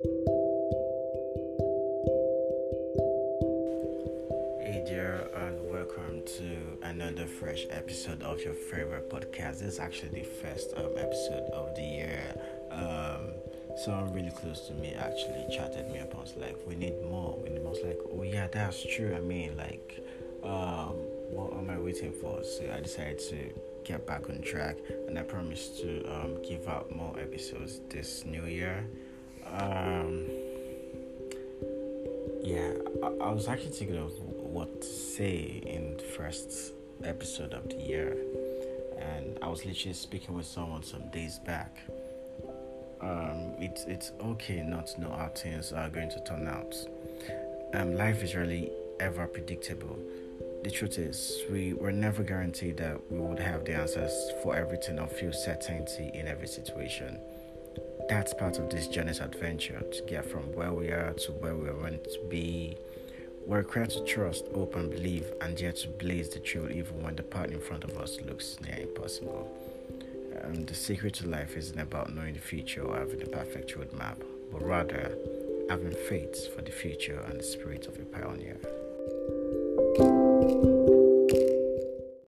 Hey dear, and welcome to another fresh episode of your favorite podcast. This is actually the first um, episode of the year. Um, someone really close to me actually chatted me up. I was like, "We need more. We need more." I was like, "Oh yeah, that's true." I mean, like, um, what am I waiting for? So I decided to get back on track, and I promise to um, give out more episodes this new year. Um, yeah, I, I was actually thinking of what to say in the first episode of the year, and I was literally speaking with someone some days back. Um, it's it's okay not to know how things are going to turn out. Um, life is really ever predictable. The truth is, we were never guaranteed that we would have the answers for everything or feel certainty in every situation. That's part of this journey's adventure to get from where we are to where we meant to be. We're required to trust, hope, and believe, and dare to blaze the trail even when the path in front of us looks near impossible. Um, the secret to life isn't about knowing the future or having the perfect roadmap, but rather having faith for the future and the spirit of a pioneer.